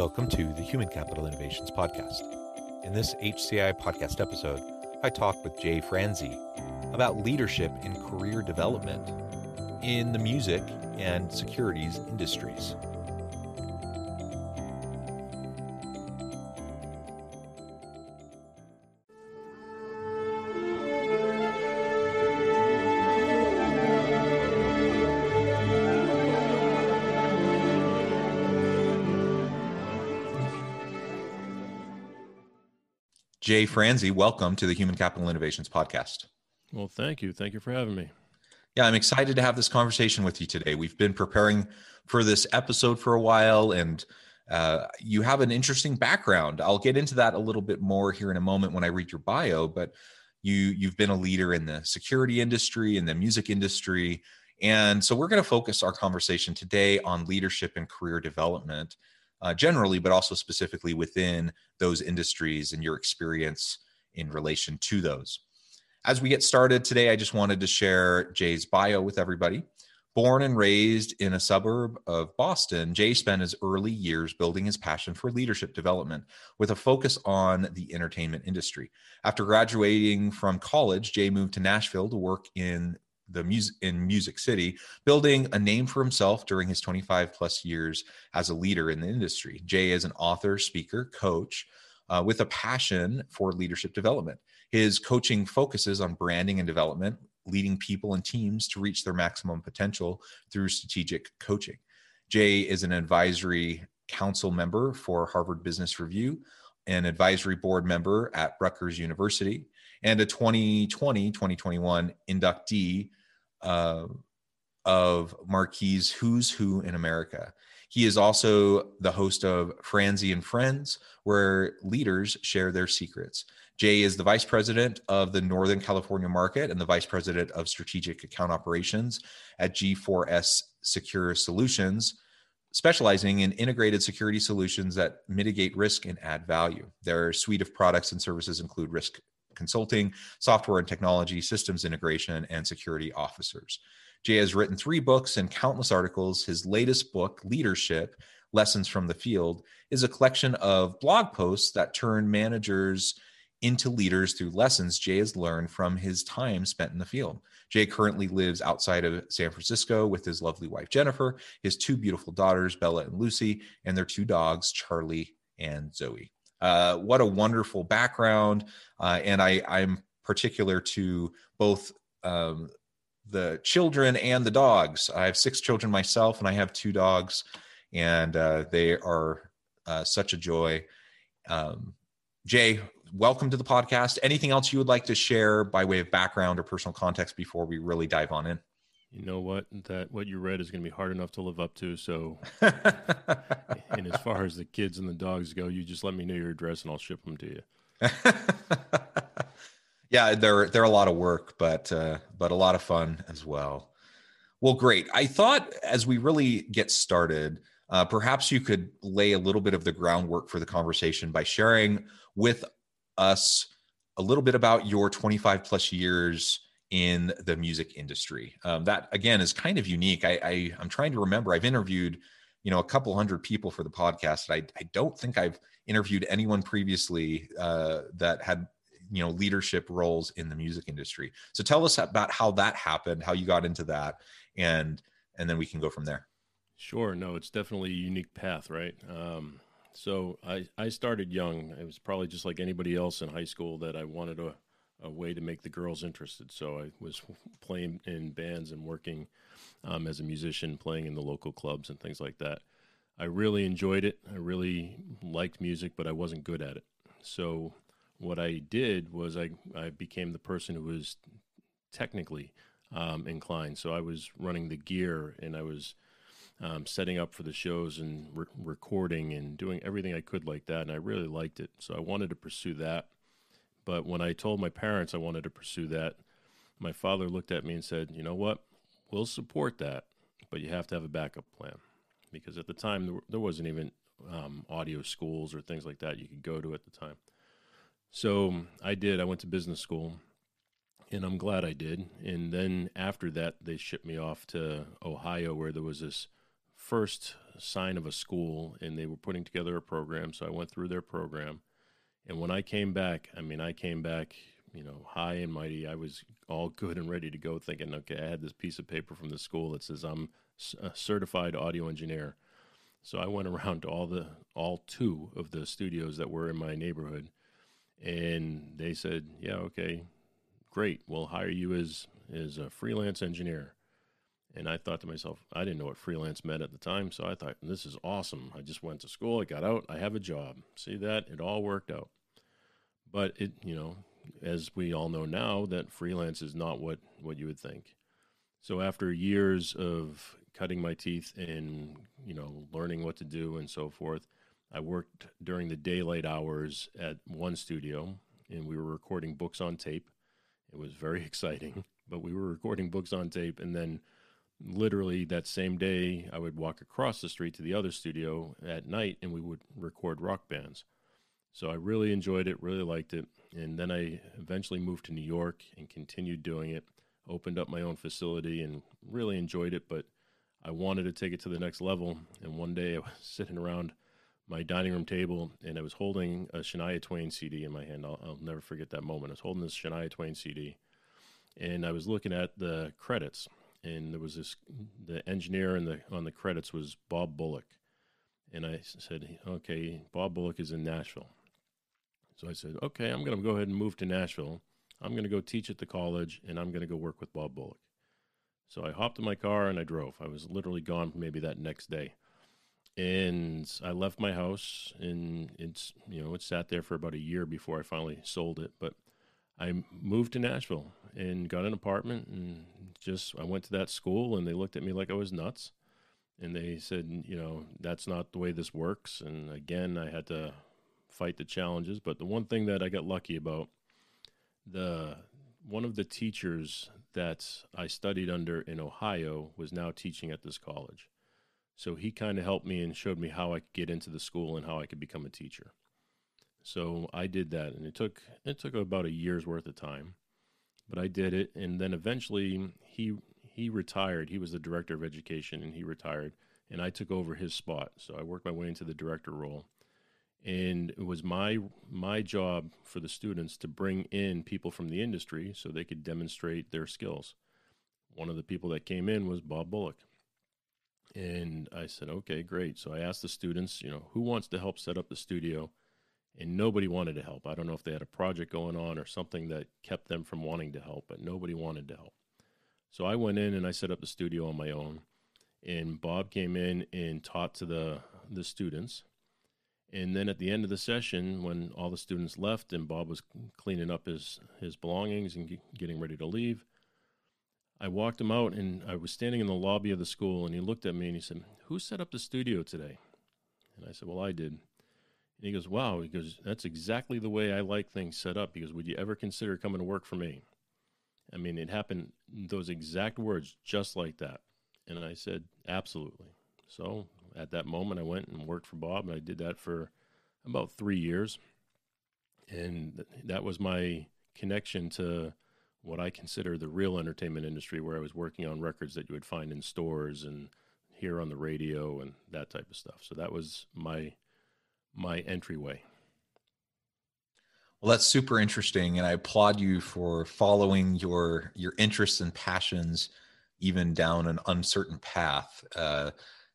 Welcome to the Human Capital Innovations Podcast. In this HCI podcast episode, I talk with Jay Franze about leadership in career development in the music and securities industries. Jay Franze, welcome to the Human Capital Innovations Podcast. Well, thank you. Thank you for having me. Yeah, I'm excited to have this conversation with you today. We've been preparing for this episode for a while, and uh, you have an interesting background. I'll get into that a little bit more here in a moment when I read your bio. But you you've been a leader in the security industry, in the music industry, and so we're going to focus our conversation today on leadership and career development uh, generally, but also specifically within those industries and your experience in relation to those. As we get started today, I just wanted to share Jay's bio with everybody. Born and raised in a suburb of Boston, Jay spent his early years building his passion for leadership development with a focus on the entertainment industry. After graduating from college, Jay moved to Nashville to work in the music in Music City, building a name for himself during his 25 plus years as a leader in the industry. Jay is an author, speaker, coach uh, with a passion for leadership development. His coaching focuses on branding and development, leading people and teams to reach their maximum potential through strategic coaching. Jay is an advisory council member for Harvard Business Review, an advisory board member at Rutgers University, and a 2020 2021 inductee uh, of Marquis Who's Who in America. He is also the host of Franze and Friends, where leaders share their secrets. Jay is the vice president of the Northern California market and the vice president of strategic account operations at G4S Secure Solutions, specializing in integrated security solutions that mitigate risk and add value. Their suite of products and services include risk consulting, software and technology, systems integration, and security officers. Jay has written three books and countless articles. His latest book, Leadership Lessons from the Field, is a collection of blog posts that turn managers into leaders through lessons Jay has learned from his time spent in the field. Jay currently lives outside of San Francisco with his lovely wife, Jennifer, his two beautiful daughters, Bella and Lucy, and their two dogs, Charlie and Zoe. Uh, what a wonderful background. Uh, and I, I'm particular to both um, the children and the dogs. I have six children myself, and I have two dogs, and uh, they are uh, such a joy. Um, Jay, welcome to the podcast. Anything else you would like to share by way of background or personal context before we really dive on in? You know what? That what you read is going to be hard enough to live up to. So, and as far as the kids and the dogs go, you just let me know your address and I'll ship them to you. yeah, they're they're a lot of work, but uh, but a lot of fun as well. Well, great. I thought as we really get started, uh, perhaps you could lay a little bit of the groundwork for the conversation by sharing with us a little bit about your 25 plus years in the music industry. Um, that again is kind of unique. I, I am trying to remember. I've interviewed, you know, a couple hundred people for the podcast. I I don't think I've interviewed anyone previously uh, that had you know leadership roles in the music industry. So tell us about how that happened, how you got into that, and and then we can go from there. Sure. No, it's definitely a unique path, right? Um, so I I started young. It was probably just like anybody else in high school that I wanted to a way to make the girls interested. So I was playing in bands and working um, as a musician, playing in the local clubs and things like that. I really enjoyed it. I really liked music, but I wasn't good at it. So what I did was I, I became the person who was technically um, inclined. So I was running the gear and I was um, setting up for the shows and re- recording and doing everything I could like that. And I really liked it. So I wanted to pursue that. But when I told my parents I wanted to pursue that, my father looked at me and said, You know what? We'll support that, but you have to have a backup plan. Because at the time, there wasn't even um, audio schools or things like that you could go to at the time. So I did. I went to business school and I'm glad I did. And then after that, they shipped me off to Ohio, where there was this first sign of a school, and they were putting together a program. So I went through their program, and when I came back, I mean, I came back, you know, high and mighty. I was all good and ready to go, thinking, okay, I had this piece of paper from the school that says I'm a certified audio engineer. So I went around to all the all two of the studios that were in my neighborhood, and they said, "Yeah, okay, great, we'll hire you as as a freelance engineer. And I thought to myself, I didn't know what freelance meant at the time, so I thought this is awesome. I just went to school, I got out, I have a job. See that? It all worked out. But it, you know, as we all know now, that freelance is not what what you would think. So after years of cutting my teeth and you know learning what to do and so forth, I worked during the daylight hours at one studio, and we were recording books on tape it was very exciting, but we were recording books on tape. And then, literally, that same day, I would walk across the street to the other studio at night and we would record rock bands. So I really enjoyed it, really liked it. And then I eventually moved to New York and continued doing it, opened up my own facility and really enjoyed it. But I wanted to take it to the next level. And one day I was sitting around my dining room table and I was holding a Shania Twain CD in my hand. I'll, I'll, never forget that moment. I was holding this Shania Twain CD and I was looking at the credits and there was this the engineer in the on the credits was Bob Bullock. And I said, "Okay, Bob Bullock is in Nashville." So I said, "Okay, I'm going to go ahead and move to Nashville. I'm going to go teach at the college and I'm going to go work with Bob Bullock." So I hopped in my car and I drove. I was literally gone maybe that next day and I left my house, and it's you know it sat there for about a year before I finally sold it. But I moved to Nashville and got an apartment, and just I went to that school, and they looked at me like I was nuts, and they said, you know, that's not the way this works. And again, I had to fight the challenges. But the one thing that I got lucky about the one of the teachers that I studied under in Ohio was now teaching at this college. So he kind of helped me and showed me how I could get into the school and how I could become a teacher. So I did that, and it took it took about a year's worth of time, but I did it, and then eventually he he retired. He was the director of education, and he retired, and I took over his spot. So I worked my way into the director role, and it was my my job for the students to bring in people from the industry so they could demonstrate their skills. One of the people that came in was Bob Bullock. And I said, okay, great. So I asked the students, you know, who wants to help set up the studio? And nobody wanted to help. I don't know if they had a project going on or something that kept them from wanting to help, but nobody wanted to help. So I went in and I set up the studio on my own. And Bob came in and taught to the, the students. And then at the end of the session, when all the students left and Bob was cleaning up his, his belongings and getting ready to leave, I walked him out and I was standing in the lobby of the school and he looked at me and he said, Who set up the studio today? And I said, Well, I did. And he goes, Wow. He goes, That's exactly the way I like things set up. Because would you ever consider coming to work for me? I mean, it happened, those exact words, just like that. And I said, Absolutely. So at that moment, I went and worked for Bob, and I did that for about three years. And that was my connection to what I consider the real entertainment industry, where I was working on records that you would find in stores and hear on the radio and that type of stuff. So that was my my entryway. Well, that's super interesting, and I applaud you for following your your interests and passions, even down an uncertain path. Uh,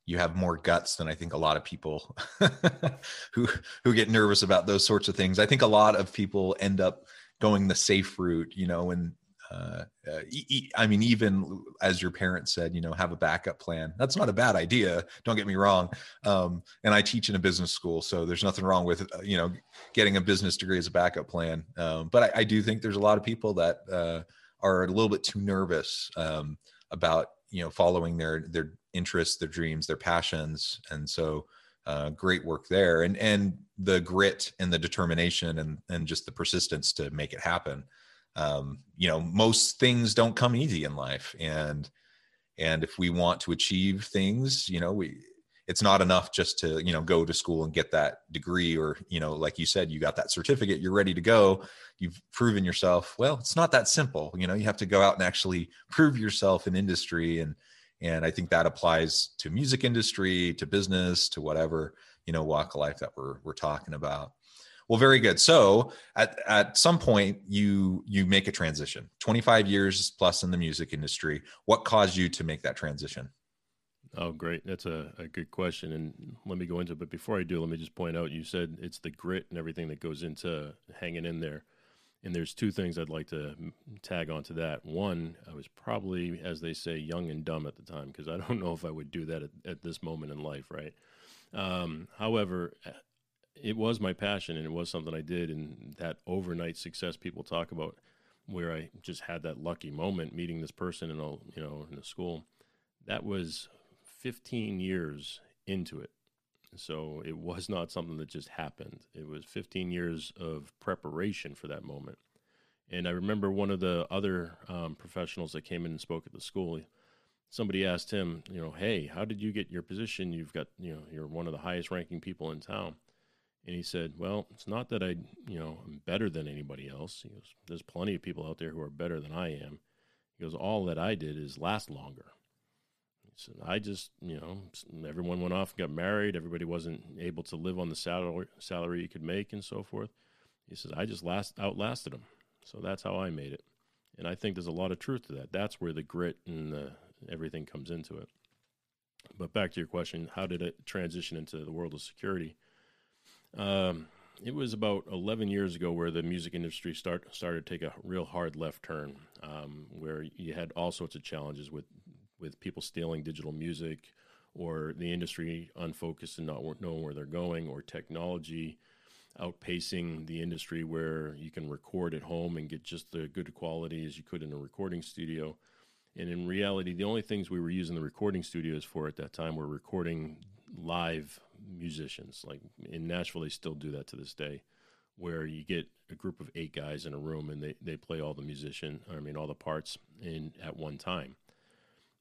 you have more guts than I think a lot of people who who get nervous about those sorts of things. I think a lot of people end up going the safe route, you know, and uh, uh, e- I mean, even as your parents said, you know, have a backup plan. That's not a bad idea. Don't get me wrong. Um, and I teach in a business school, so there's nothing wrong with uh, you know getting a business degree as a backup plan. Um, but I, I, do think there's a lot of people that uh, are a little bit too nervous um, about you know following their their interests, their dreams, their passions, and so uh, great work there, and and the grit and the determination and and just the persistence to make it happen. Um, you know, most things don't come easy in life, and and if we want to achieve things, you know, we it's not enough just to you know go to school and get that degree or you know like you said you got that certificate you're ready to go. You've proven yourself well it's not that simple. You know you have to go out and actually prove yourself in industry and and i think that applies to music industry to business to whatever you know walk of life that we're we're talking about well very good so at at some point you you make a transition 25 years plus in the music industry what caused you to make that transition Oh, great. That's a, a good question. And let me go into it. But before I do, let me just point out you said it's the grit and everything that goes into hanging in there. And there's two things I'd like to tag onto that. One, I was probably, as they say, young and dumb at the time because I don't know if I would do that at, at this moment in life, right? Um, however, it was my passion and it was something I did. And that overnight success people talk about, where I just had that lucky moment meeting this person in a you know in a school, that was 15 years into it. So it was not something that just happened. It was 15 years of preparation for that moment. And I remember one of the other um, professionals that came in and spoke at the school. Somebody asked him, you know, hey, how did you get your position? You've got, you know, you're one of the highest ranking people in town. And he said, well, it's not that I, you know, I'm better than anybody else. He goes, there's plenty of people out there who are better than I am. He goes, all that I did is last longer. He said, I just, you know, everyone went off and got married. Everybody wasn't able to live on the salary salary you could make and so forth. He says, I just last outlasted them. So that's how I made it. And I think there's a lot of truth to that. That's where the grit and the, everything comes into it. But back to your question, how did it transition into the world of security? Um, it was about 11 years ago where the music industry start, started to take a real hard left turn, um, where you had all sorts of challenges with with people stealing digital music or the industry unfocused and not knowing where they're going or technology outpacing the industry where you can record at home and get just the good quality as you could in a recording studio. And in reality, the only things we were using the recording studios for at that time were recording live musicians. Like in Nashville, they still do that to this day, where you get a group of eight guys in a room and they, they play all the musician, I mean, all the parts in at one time.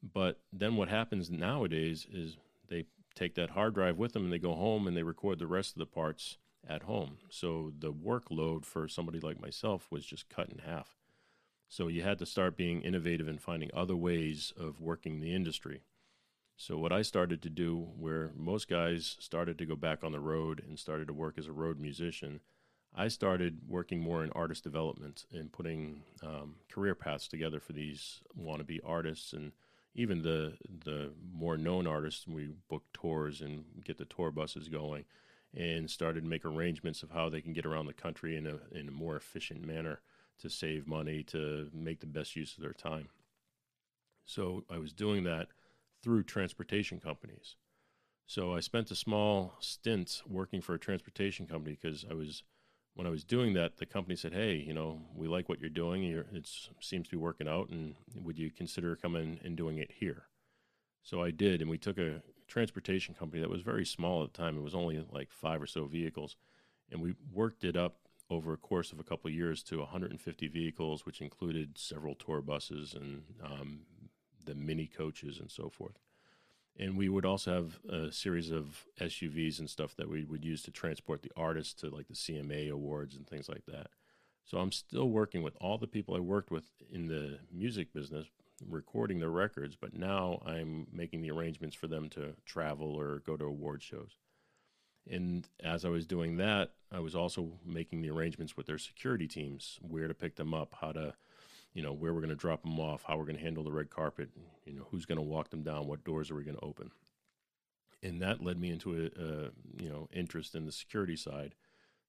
But then what happens nowadays is they take that hard drive with them and they go home and they record the rest of the parts at home. So the workload for somebody like myself was just cut in half. So you had to start being innovative and finding other ways of working the industry. So what I started to do, where most guys started to go back on the road and started to work as a road musician, I started working more in artist development and putting um, career paths together for these wannabe artists and even the the more known artists, we book tours and get the tour buses going, and started to make arrangements of how they can get around the country in a in a more efficient manner to save money to make the best use of their time. So I was doing that through transportation companies. So I spent a small stint working for a transportation company because I was when I was doing that, the company said, "Hey, you know, we like what you're doing. It seems to be working out, and would you consider coming and doing it here?" So I did, and we took a transportation company that was very small at the time. It was only like five or so vehicles, and we worked it up over a course of a couple of years to 150 vehicles, which included several tour buses and um, the mini coaches and so forth and we would also have a series of SUVs and stuff that we would use to transport the artists to like the CMA awards and things like that. So I'm still working with all the people I worked with in the music business, recording their records, but now I'm making the arrangements for them to travel or go to award shows. And as I was doing that, I was also making the arrangements with their security teams, where to pick them up, how to you know, where we're going to drop them off, how we're going to handle the red carpet, you know, who's going to walk them down, what doors are we going to open. And that led me into a, a, you know, interest in the security side.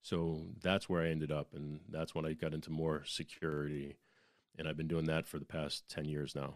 So that's where I ended up. And that's when I got into more security. And I've been doing that for the past 10 years now.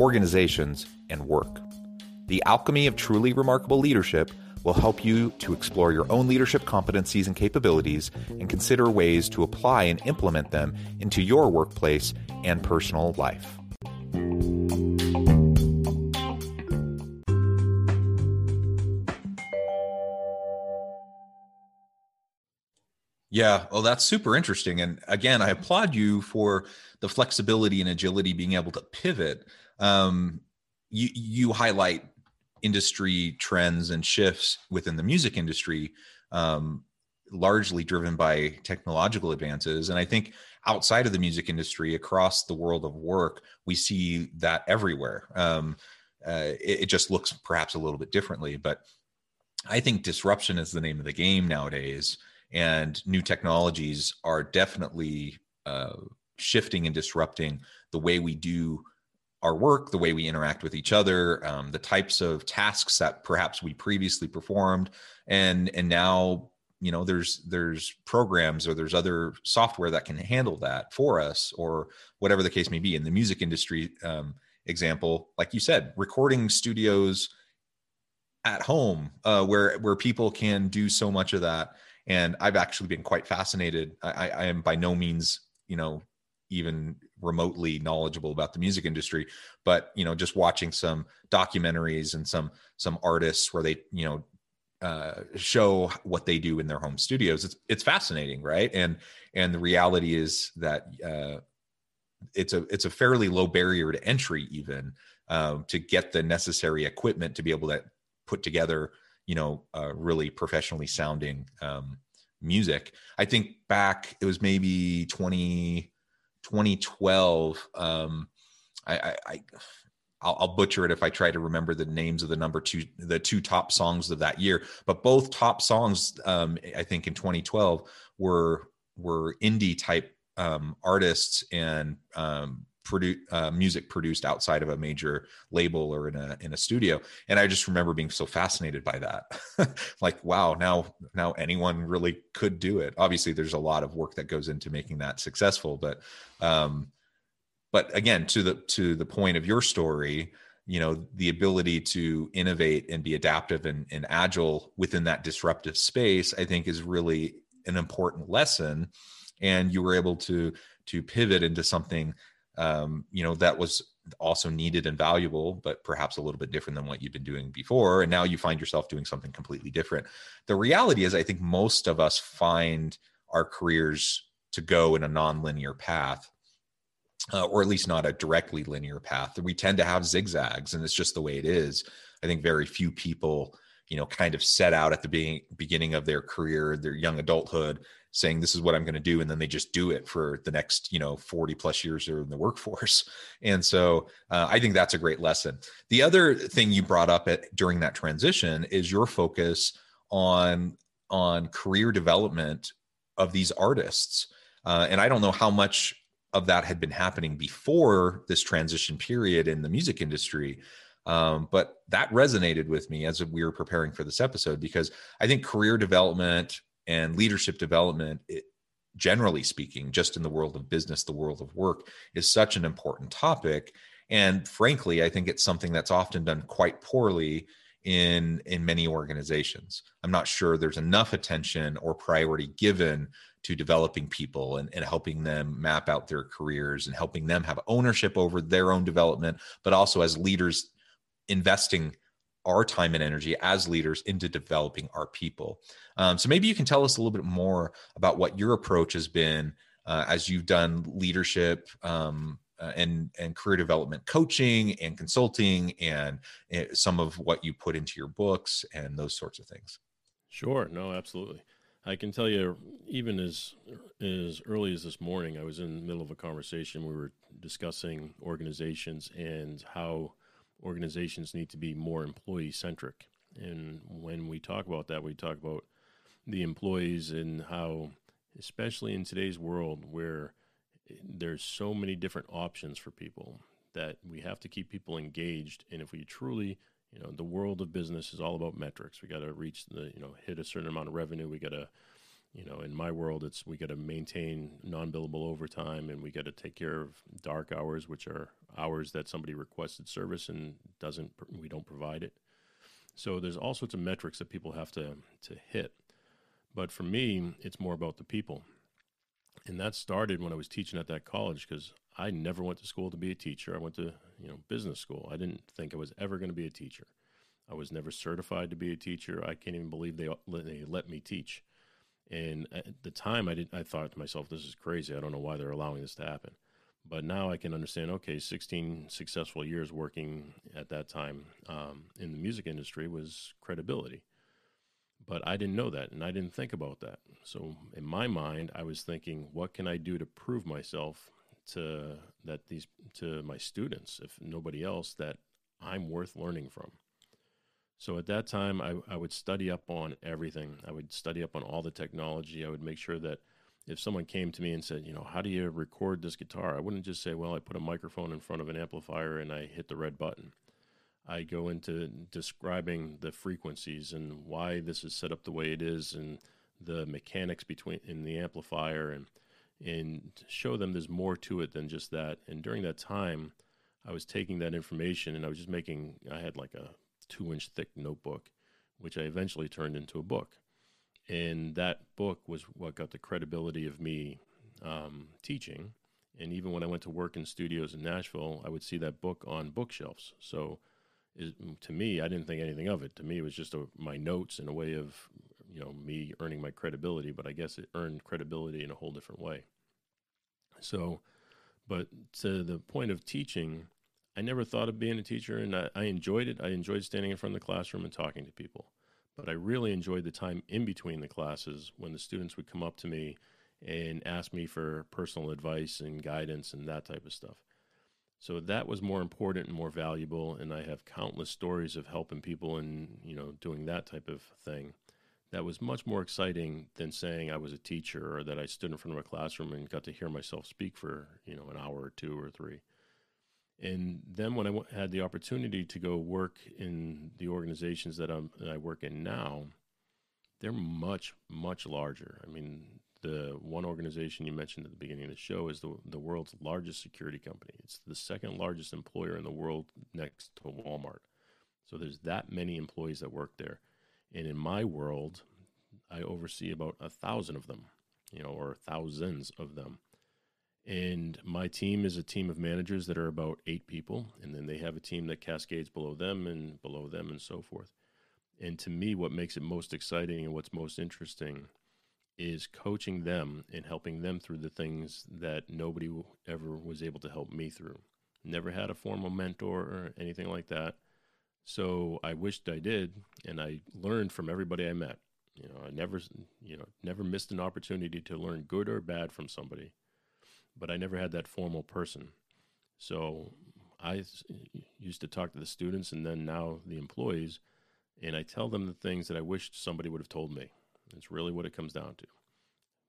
organizations, and work. The alchemy of truly remarkable leadership will help you to explore your own leadership competencies and capabilities and consider ways to apply and implement them into your workplace and personal life. Yeah, well, that's super interesting. And again, I applaud you for the flexibility and agility, being able to pivot. Um, you you highlight industry trends and shifts within the music industry, um, largely driven by technological advances. And I think outside of the music industry, across the world of work, we see that everywhere. Um, uh, it, it just looks perhaps a little bit differently, but I think disruption is the name of the game nowadays, and new technologies are definitely uh, shifting and disrupting the way we do our work, the way we interact with each other, um, the types of tasks that perhaps we previously performed, and and now you know there's there's programs or there's other software that can handle that for us or whatever the case may be. In the music industry um, example, like you said, recording studios at home uh, where where people can do so much of that, and I've actually been quite fascinated. I, I am by no means you know even remotely knowledgeable about the music industry but you know just watching some documentaries and some some artists where they you know uh, show what they do in their home studios it's it's fascinating right? And and the reality is that uh, it's a it's a fairly low barrier to entry even um, to get the necessary equipment to be able to put together you know uh, really professionally sounding um, music. I think back it was maybe 20 2012. Um, I, I, I I'll, I'll, butcher it if I try to remember the names of the number two, the two top songs of that year. But both top songs, um, I think, in 2012 were were indie type um, artists and um, produ- uh, music produced outside of a major label or in a in a studio. And I just remember being so fascinated by that. like, wow, now now anyone really could do it. Obviously, there's a lot of work that goes into making that successful, but um, but again, to the to the point of your story, you know the ability to innovate and be adaptive and, and agile within that disruptive space i think is really an important lesson and you were able to to pivot into something um, you know that was also needed and valuable but perhaps a little bit different than what you've been doing before. And now you find yourself doing something completely different. The reality is i think most of us find our careers to go in a non-linear path uh, or at least not a directly linear path. We tend to have zigzags and it's just the way it is. I think very few people you know kind of set out at the being, beginning of their career their young adulthood saying this is what i'm going to do and then they just do it for the next you know 40 plus years they're in the workforce. And so uh, i think that's a great lesson. The other thing you brought up at during that transition is your focus on on career development of these artists. Uh, and i don't know how much of that had been happening before this transition period in the music industry um, but that resonated with me as we were preparing for this episode because I think career development and leadership development it, generally speaking just in the world of business the world of work is such an important topic. And frankly i think it's something that's often done quite poorly in in many organizations. I'm not sure there's enough attention or priority given to developing people and, and helping them map out their careers and helping them have ownership over their own development but also as leaders investing our time and energy as leaders into developing our people. Um, so maybe you can tell us a little bit more about what your approach has been uh, as you've done leadership um, uh, and and career development coaching and consulting and uh, some of what you put into your books and those sorts of things. Sure. No, absolutely. I can tell you, even as as early as this morning, I was in the middle of a conversation. We were discussing organizations and how organizations need to be more employee centric. And when we talk about that, we talk about the employees and how, especially in today's world where there's so many different options for people, that we have to keep people engaged. And if we truly, you know, the world of business is all about metrics. We got to reach the, you know, hit a certain amount of revenue. We got to you know, in my world, it's we got to maintain non-billable overtime, and we got to take care of dark hours, which are hours that somebody requested service and doesn't we don't provide it. So there's all sorts of metrics that people have to to hit. But for me, it's more about the people, and that started when I was teaching at that college because I never went to school to be a teacher. I went to you know business school. I didn't think I was ever going to be a teacher. I was never certified to be a teacher. I can't even believe they they let me teach. And at the time, I did. I thought to myself, "This is crazy. I don't know why they're allowing this to happen." But now I can understand. Okay, 16 successful years working at that time um, in the music industry was credibility. But I didn't know that, and I didn't think about that. So in my mind, I was thinking, "What can I do to prove myself to that these to my students, if nobody else, that I'm worth learning from?" So at that time, I, I would study up on everything. I would study up on all the technology. I would make sure that if someone came to me and said, you know, how do you record this guitar? I wouldn't just say, well, I put a microphone in front of an amplifier and I hit the red button. I go into describing the frequencies and why this is set up the way it is and the mechanics between in the amplifier and and show them there's more to it than just that. And during that time, I was taking that information and I was just making I had like a two inch thick notebook, which I eventually turned into a book. And that book was what got the credibility of me um, teaching. And even when I went to work in studios in Nashville, I would see that book on bookshelves. So is, to me, I didn't think anything of it. To me, it was just a, my notes and a way of, you know, me earning my credibility. But I guess it earned credibility in a whole different way. So, but to the point of teaching, I never thought of being a teacher, and I, I, enjoyed it. I enjoyed standing in front of the classroom and talking to people. But I really enjoyed the time in between the classes when the students would come up to me and ask me for personal advice and guidance and that type of stuff. So that was more important and more valuable, and I have countless stories of helping people and you know doing that type of thing. That was much more exciting than saying I was a teacher or that I stood in front of a classroom and got to hear myself speak for you know an hour or two or three. And then when I w- had the opportunity to go work in the organizations that, I'm, that I work in now, they're much, much larger. I mean, the one organization you mentioned at the beginning of the show is the, the world's largest security company. It's the second largest employer in the world next to Walmart. So there's that many employees that work there. And in my world, I oversee about a thousand of them, you know, or thousands of them. And my team is a team of managers that are about eight people. And then they have a team that cascades below them and below them and so forth. And to me, what makes it most exciting and what's most interesting is coaching them and helping them through the things that nobody ever was able to help me through. Never had a formal mentor or anything like that. So I wished I did. And I learned from everybody I met. You know, I never, you know, never missed an opportunity to learn good or bad from somebody but I never had that formal person. So I used to talk to the students and then now the employees, and I tell them the things that I wished somebody would have told me. It's really what it comes down to.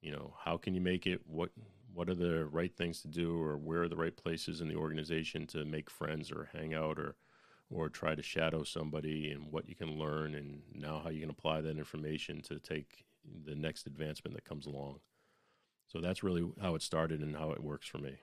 You know, how can you make it? What what are the right things to do, or where are the right places in the organization to make friends or hang out or or try to shadow somebody and what you can learn and now how you can apply that information to take the next advancement that comes along. So that's really how it started and how it works for me.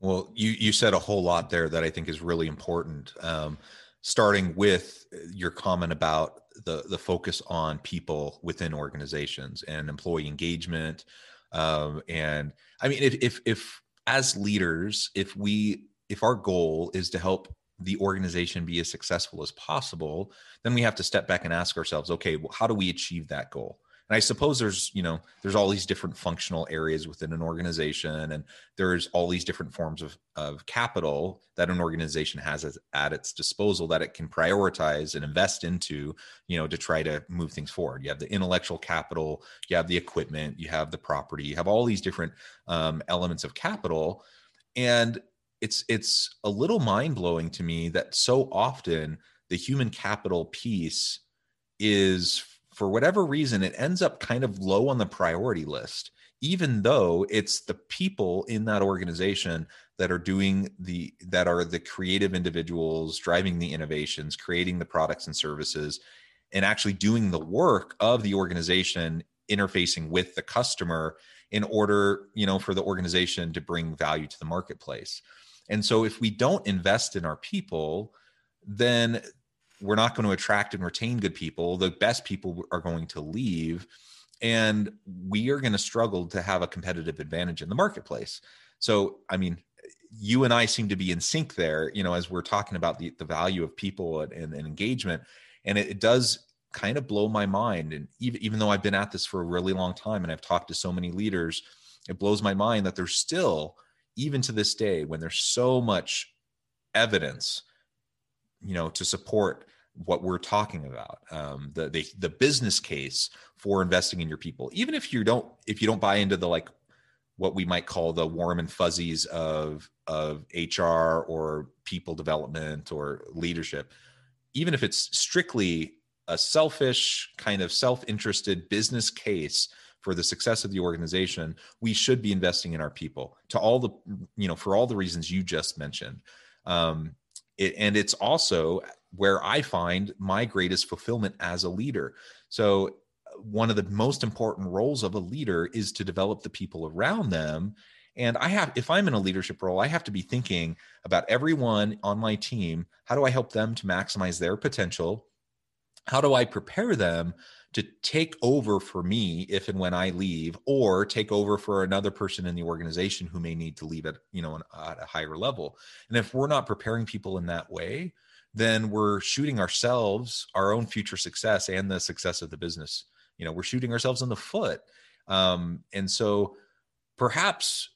Well, you you said a whole lot there that I think is really important. Um, starting with your comment about the the focus on people within organizations and employee engagement, um, and I mean, if if if as leaders, if we if our goal is to help the organization be as successful as possible, then we have to step back and ask ourselves, okay, well, how do we achieve that goal? And I suppose there's, you know, there's all these different functional areas within an organization, and there's all these different forms of, of capital that an organization has as, at its disposal that it can prioritize and invest into, you know, to try to move things forward. You have the intellectual capital, you have the equipment, you have the property, you have all these different um, elements of capital, and it's it's a little mind blowing to me that so often the human capital piece is for whatever reason it ends up kind of low on the priority list even though it's the people in that organization that are doing the that are the creative individuals driving the innovations creating the products and services and actually doing the work of the organization interfacing with the customer in order you know for the organization to bring value to the marketplace. And so if we don't invest in our people, then we're not going to attract and retain good people. The best people are going to leave and we are going to struggle to have a competitive advantage in the marketplace. So, I mean, you and I seem to be in sync there, you know, as we're talking about the, the value of people and, and, and engagement. And it, it, does kind of blow my mind. And even, even though I've been at this for a really long time and I've talked to so many leaders, it blows my mind that there's still even to this day when there's so much evidence you know to support what we're talking about um, the, the the business case for investing in your people even if you don't if you don't buy into the like what we might call the warm and fuzzies of of hr or people development or leadership even if it's strictly a selfish kind of self-interested business case for the success of the organization, we should be investing in our people to all the, you know, for all the reasons you just mentioned. Um, it, and it's also where I find my greatest fulfillment as a leader. So, one of the most important roles of a leader is to develop the people around them. And I have, if I'm in a leadership role, I have to be thinking about everyone on my team. How do I help them to maximize their potential? How do I prepare them to take over for me if and when I leave, or take over for another person in the organization who may need to leave at you know at a higher level. And if we're not preparing people in that way, then we're shooting ourselves, our own future success, and the success of the business. You know, we're shooting ourselves in the foot. Um, and so, perhaps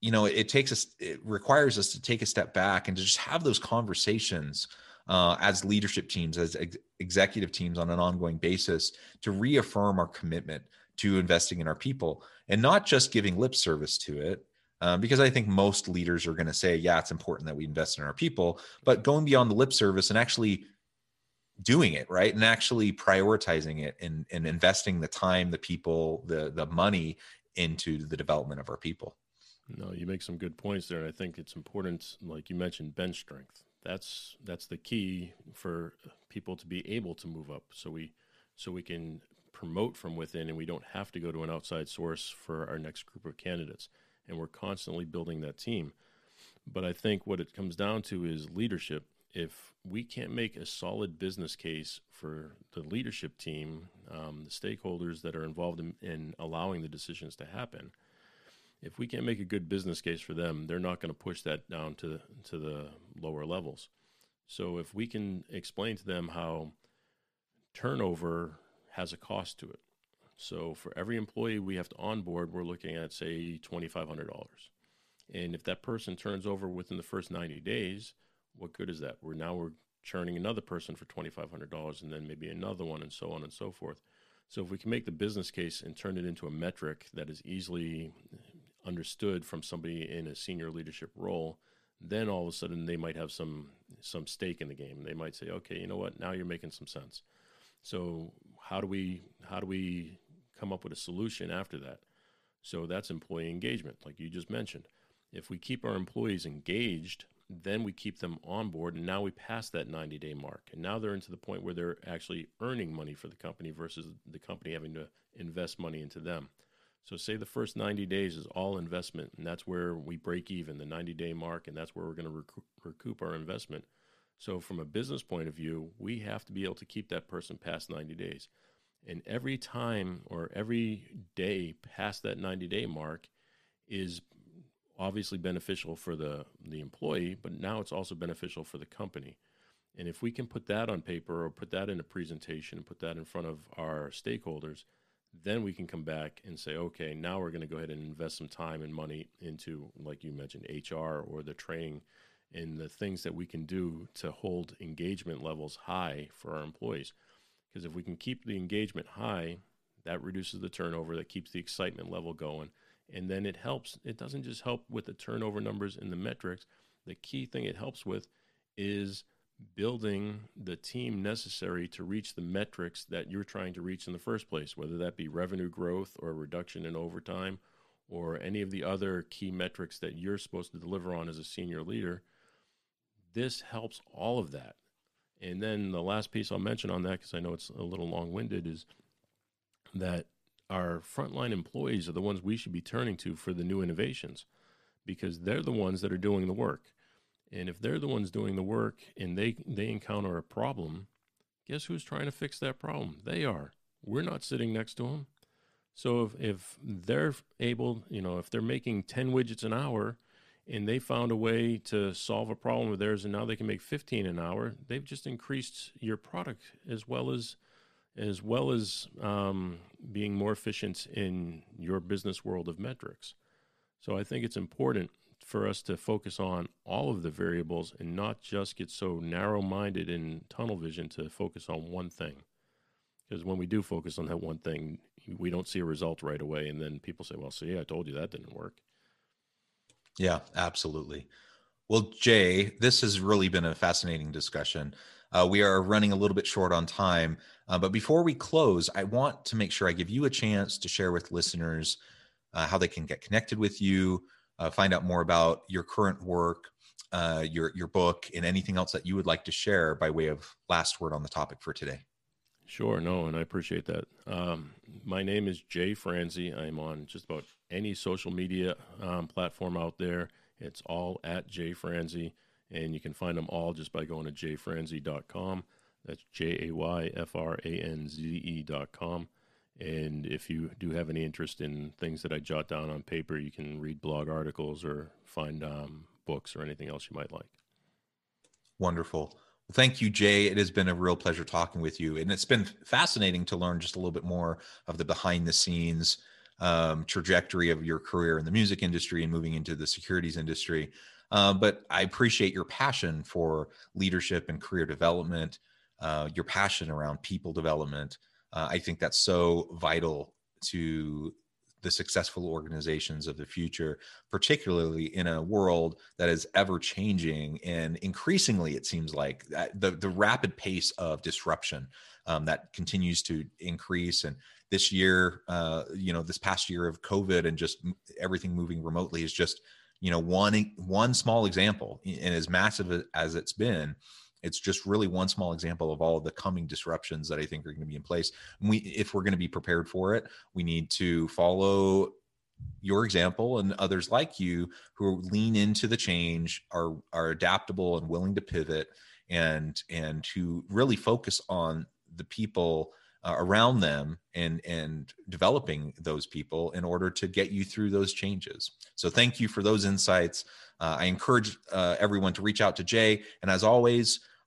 you know it takes us it requires us to take a step back and to just have those conversations uh, as leadership teams, as ex- executive teams on an ongoing basis to reaffirm our commitment to investing in our people and not just giving lip service to it. Uh, because I think most leaders are going to say, yeah, it's important that we invest in our people, but going beyond the lip service and actually doing it right and actually prioritizing it and, and investing the time the people the the money into the development of our people no you make some good points there And i think it's important like you mentioned bench strength that's that's the key for people to be able to move up. So we so we can promote from within and we don't have to go to an outside source for our next group of candidates. And we're constantly building that team. But i think what it comes down to is leadership. If we can't make a solid business case for the leadership team um, the stakeholders that are involved in, in allowing the decisions to happen if we can't make a good business case for them, they're not going to push that down to to the lower levels. So if we can explain to them how turnover has a cost to it. So for every employee we have to onboard, we're looking at say twenty five hundred dollars. And if that person turns over within the first ninety days, what good is that? We're now we're churning another person for twenty five hundred dollars, and then maybe another one, and so on and so forth. So if we can make the business case and turn it into a metric that is easily understood from somebody in a senior leadership role, then all of a sudden they might have some some stake in the game. They might say, okay, you know what, now you're making some sense. So how do we how do we come up with a solution after that? So that's employee engagement, like you just mentioned. If we keep our employees engaged, then we keep them on board, and now we pass that 90 day mark. And now they're into the point where they're actually earning money for the company versus the company having to invest money into them. So, say the first 90 days is all investment, and that's where we break even, the 90 day mark, and that's where we're going to recoup, recoup our investment. So, from a business point of view, we have to be able to keep that person past 90 days. And every time or every day past that 90 day mark is obviously beneficial for the the employee, but now it's also beneficial for the company. And if we can put that on paper or put that in a presentation and put that in front of our stakeholders, then we can come back and say, okay, now we're going to go ahead and invest some time and money into, like you mentioned, HR or the training and the things that we can do to hold engagement levels high for our employees. Because if we can keep the engagement high, that reduces the turnover, that keeps the excitement level going. And then it helps, it doesn't just help with the turnover numbers and the metrics. The key thing it helps with is building the team necessary to reach the metrics that you're trying to reach in the first place, whether that be revenue growth or reduction in overtime or any of the other key metrics that you're supposed to deliver on as a senior leader. This helps all of that. And then the last piece I'll mention on that, because I know it's a little long winded, is that our frontline employees are the ones we should be turning to for the new innovations because they're the ones that are doing the work. And if they're the ones doing the work and they, they encounter a problem, guess who's trying to fix that problem? They are. We're not sitting next to them. So if, if they're able, you know, if they're making 10 widgets an hour and they found a way to solve a problem with theirs and now they can make 15 an hour, they've just increased your product as well as as well as um, being more efficient in your business world of metrics. So I think it's important for us to focus on all of the variables and not just get so narrow minded in tunnel vision to focus on one thing. Because when we do focus on that one thing, we don't see a result right away. And then people say, well, see, I told you that didn't work. Yeah, absolutely. Well, Jay, this has really been a fascinating discussion. Uh, we are running a little bit short on time. Uh, but before we close, I want to make sure I give you a chance to share with listeners uh, how they can get connected with you, uh, find out more about your current work, uh, your your book, and anything else that you would like to share by way of last word on the topic for today. Sure, no, and I appreciate that. Um, my name is Jay Franze. I'm on just about any social media um, platform out there. It's all at Jay Franze, and you can find them all just by going to jayfranze.com. That's J A Y F R A N Z E.com. And if you do have any interest in things that I jot down on paper, you can read blog articles or find um, books or anything else you might like. Wonderful. Well, thank you, Jay. It has been a real pleasure talking with you. And it's been fascinating to learn just a little bit more of the behind the scenes um, trajectory of your career in the music industry and moving into the securities industry. Uh, but I appreciate your passion for leadership and career development, uh, your passion around people development, uh, I think that's so vital to the successful organizations of the future, particularly in a world that is ever changing and increasingly, it seems like the the rapid pace of disruption um, that continues to increase. And this year, uh, you know, this past year of COVID and just everything moving remotely is just you know one one small example, and as massive as it's been it's just really one small example of all of the coming disruptions that I think are going to be in place. And we, if we're going to be prepared for it, we need to follow your example and others like you who lean into the change, are are adaptable and willing to pivot, and and to really focus on the people uh, around them and and developing those people in order to get you through those changes. So thank you for those insights. Uh, I encourage uh, everyone to reach out to Jay, and as always,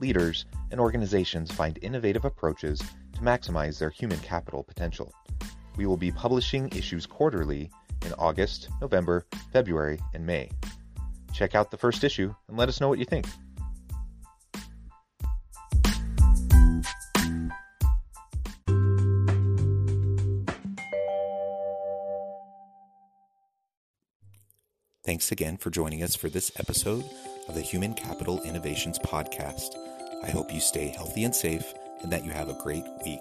leaders, and organizations find innovative approaches to maximize their human capital potential. We will be publishing issues quarterly in August, November, February, and May. Check out the first issue and let us know what you think. Thanks again for joining us for this episode of the Human Capital Innovations Podcast. I hope you stay healthy and safe and that you have a great week.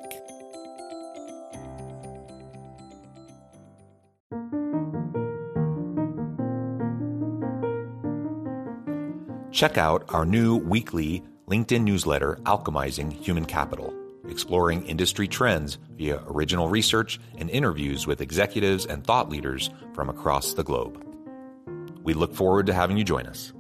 Check out our new weekly LinkedIn newsletter, Alchemizing Human Capital, exploring industry trends via original research and interviews with executives and thought leaders from across the globe. We look forward to having you join us.